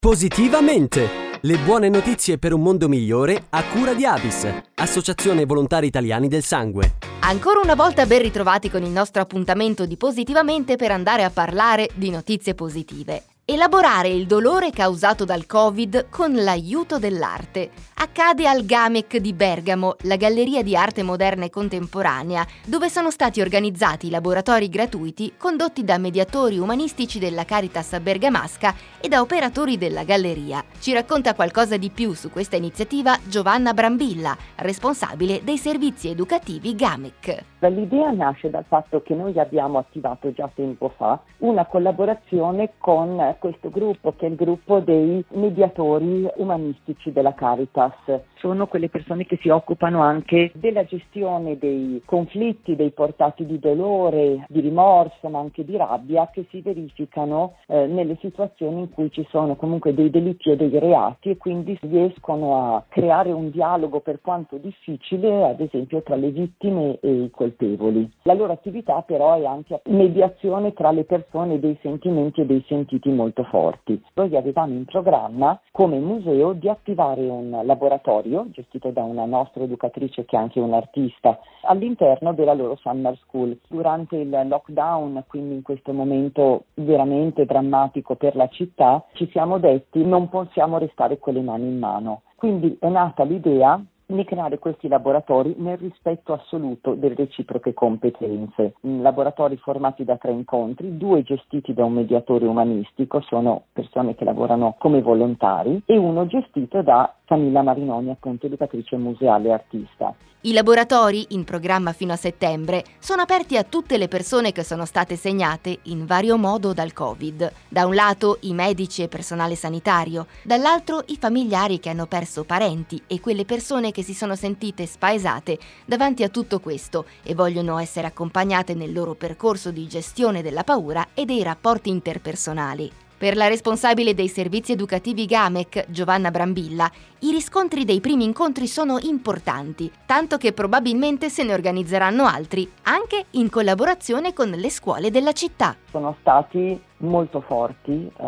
Positivamente! Le buone notizie per un mondo migliore a cura di Avis, Associazione Volontari Italiani del Sangue. Ancora una volta ben ritrovati con il nostro appuntamento di Positivamente per andare a parlare di notizie positive. Elaborare il dolore causato dal Covid con l'aiuto dell'arte. Accade al GAMEC di Bergamo, la galleria di arte moderna e contemporanea, dove sono stati organizzati laboratori gratuiti condotti da mediatori umanistici della Caritas bergamasca e da operatori della galleria. Ci racconta qualcosa di più su questa iniziativa Giovanna Brambilla, responsabile dei servizi educativi GAMEC. L'idea nasce dal fatto che noi abbiamo attivato già tempo fa una collaborazione con questo gruppo, che è il gruppo dei mediatori umanistici della Caritas. Sono quelle persone che si occupano anche della gestione dei conflitti, dei portati di dolore, di rimorso, ma anche di rabbia che si verificano eh, nelle situazioni in cui ci sono comunque dei delitti o dei reati e quindi riescono a creare un dialogo per quanto difficile, ad esempio, tra le vittime e i colpevoli. La loro attività però è anche mediazione tra le persone dei sentimenti e dei sentiti molto molto forti. Noi avevamo in programma come museo di attivare un laboratorio gestito da una nostra educatrice che è anche un'artista all'interno della loro summer school. Durante il lockdown, quindi in questo momento veramente drammatico per la città, ci siamo detti non possiamo restare con le mani in mano. Quindi è nata l'idea di creare questi laboratori nel rispetto assoluto delle reciproche competenze. Laboratori formati da tre incontri, due gestiti da un mediatore umanistico, sono persone che lavorano come volontari, e uno gestito da Camilla Marinoni, appunto educatrice museale e artista. I laboratori, in programma fino a settembre, sono aperti a tutte le persone che sono state segnate in vario modo dal Covid. Da un lato i medici e personale sanitario, dall'altro i familiari che hanno perso parenti e quelle persone che si sono sentite spaesate davanti a tutto questo e vogliono essere accompagnate nel loro percorso di gestione della paura e dei rapporti interpersonali. Per la responsabile dei servizi educativi GAMEC, Giovanna Brambilla, i riscontri dei primi incontri sono importanti, tanto che probabilmente se ne organizzeranno altri, anche in collaborazione con le scuole della città. Sono stati molto forti, eh,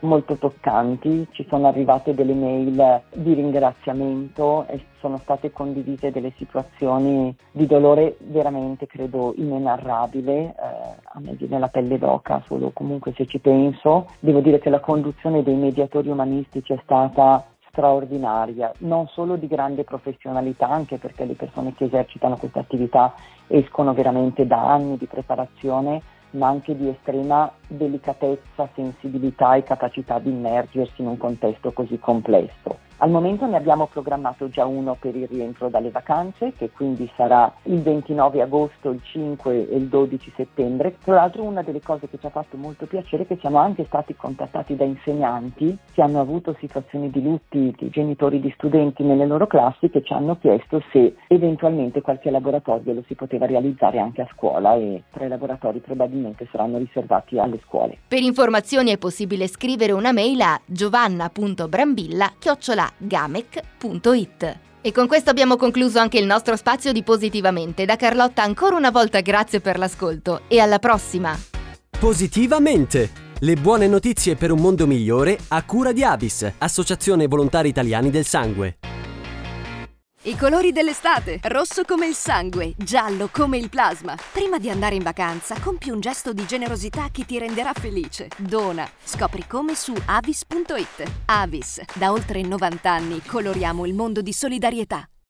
molto toccanti, ci sono arrivate delle mail di ringraziamento e sono state condivise delle situazioni di dolore veramente, credo, inenarrabile, eh, a me viene la pelle d'oca solo comunque se ci penso. Devo dire che la conduzione dei mediatori umanistici è stata straordinaria, non solo di grande professionalità, anche perché le persone che esercitano questa attività escono veramente da anni di preparazione, ma anche di estrema delicatezza, sensibilità e capacità di immergersi in un contesto così complesso. Al momento ne abbiamo programmato già uno per il rientro dalle vacanze, che quindi sarà il 29 agosto, il 5 e il 12 settembre. Tra l'altro una delle cose che ci ha fatto molto piacere è che siamo anche stati contattati da insegnanti che hanno avuto situazioni di lutti di genitori di studenti nelle loro classi che ci hanno chiesto se eventualmente qualche laboratorio lo si poteva realizzare anche a scuola e tre laboratori probabilmente saranno riservati alle scuole. Per informazioni è possibile scrivere una mail a giovanna.brambilla.chiocciola gamec.it. E con questo abbiamo concluso anche il nostro spazio di Positivamente. Da Carlotta ancora una volta grazie per l'ascolto e alla prossima! Positivamente! Le buone notizie per un mondo migliore a cura di Avis, Associazione Volontari Italiani del Sangue. I colori dell'estate, rosso come il sangue, giallo come il plasma. Prima di andare in vacanza, compi un gesto di generosità che ti renderà felice. Dona. Scopri come su avis.it. Avis, da oltre 90 anni coloriamo il mondo di solidarietà.